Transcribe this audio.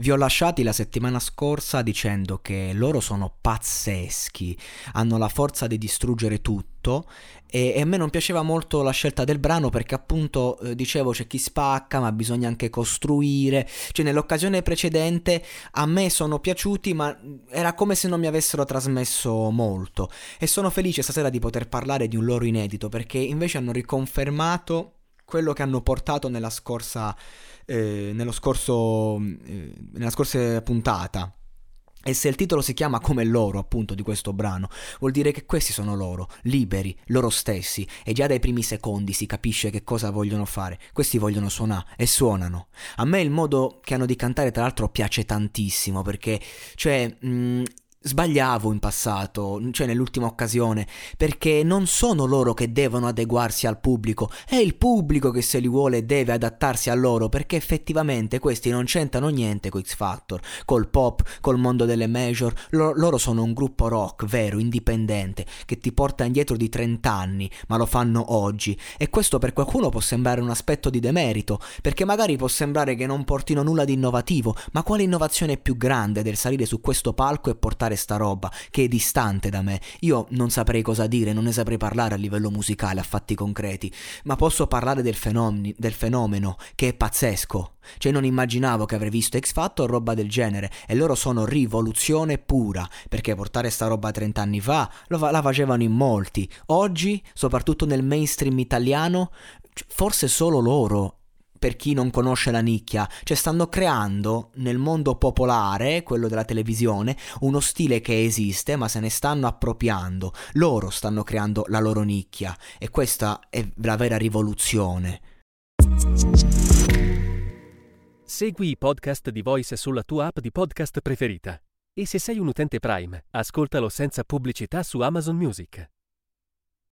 Vi ho lasciati la settimana scorsa dicendo che loro sono pazzeschi, hanno la forza di distruggere tutto e, e a me non piaceva molto la scelta del brano perché appunto eh, dicevo c'è chi spacca ma bisogna anche costruire, cioè nell'occasione precedente a me sono piaciuti ma era come se non mi avessero trasmesso molto. E sono felice stasera di poter parlare di un loro inedito perché invece hanno riconfermato quello che hanno portato nella scorsa, eh, nello scorso, eh, nella scorsa puntata. E se il titolo si chiama come loro, appunto, di questo brano, vuol dire che questi sono loro, liberi, loro stessi, e già dai primi secondi si capisce che cosa vogliono fare. Questi vogliono suonare e suonano. A me il modo che hanno di cantare, tra l'altro, piace tantissimo perché, cioè, mh, Sbagliavo in passato, cioè nell'ultima occasione, perché non sono loro che devono adeguarsi al pubblico, è il pubblico che se li vuole deve adattarsi a loro, perché effettivamente questi non c'entrano niente con X Factor, col pop, col mondo delle major, L- loro sono un gruppo rock vero, indipendente, che ti porta indietro di 30 anni, ma lo fanno oggi, e questo per qualcuno può sembrare un aspetto di demerito, perché magari può sembrare che non portino nulla di innovativo, ma quale innovazione più grande del salire su questo palco e portare fare sta roba che è distante da me. Io non saprei cosa dire, non ne saprei parlare a livello musicale, a fatti concreti, ma posso parlare del, fenomeno, del fenomeno che è pazzesco. Cioè non immaginavo che avrei visto X Factor o roba del genere e loro sono rivoluzione pura, perché portare sta roba 30 anni fa la facevano in molti. Oggi, soprattutto nel mainstream italiano, forse solo loro per chi non conosce la nicchia, cioè stanno creando nel mondo popolare, quello della televisione, uno stile che esiste ma se ne stanno appropriando, loro stanno creando la loro nicchia e questa è la vera rivoluzione. Segui i podcast di Voice sulla tua app di podcast preferita e se sei un utente Prime, ascoltalo senza pubblicità su Amazon Music.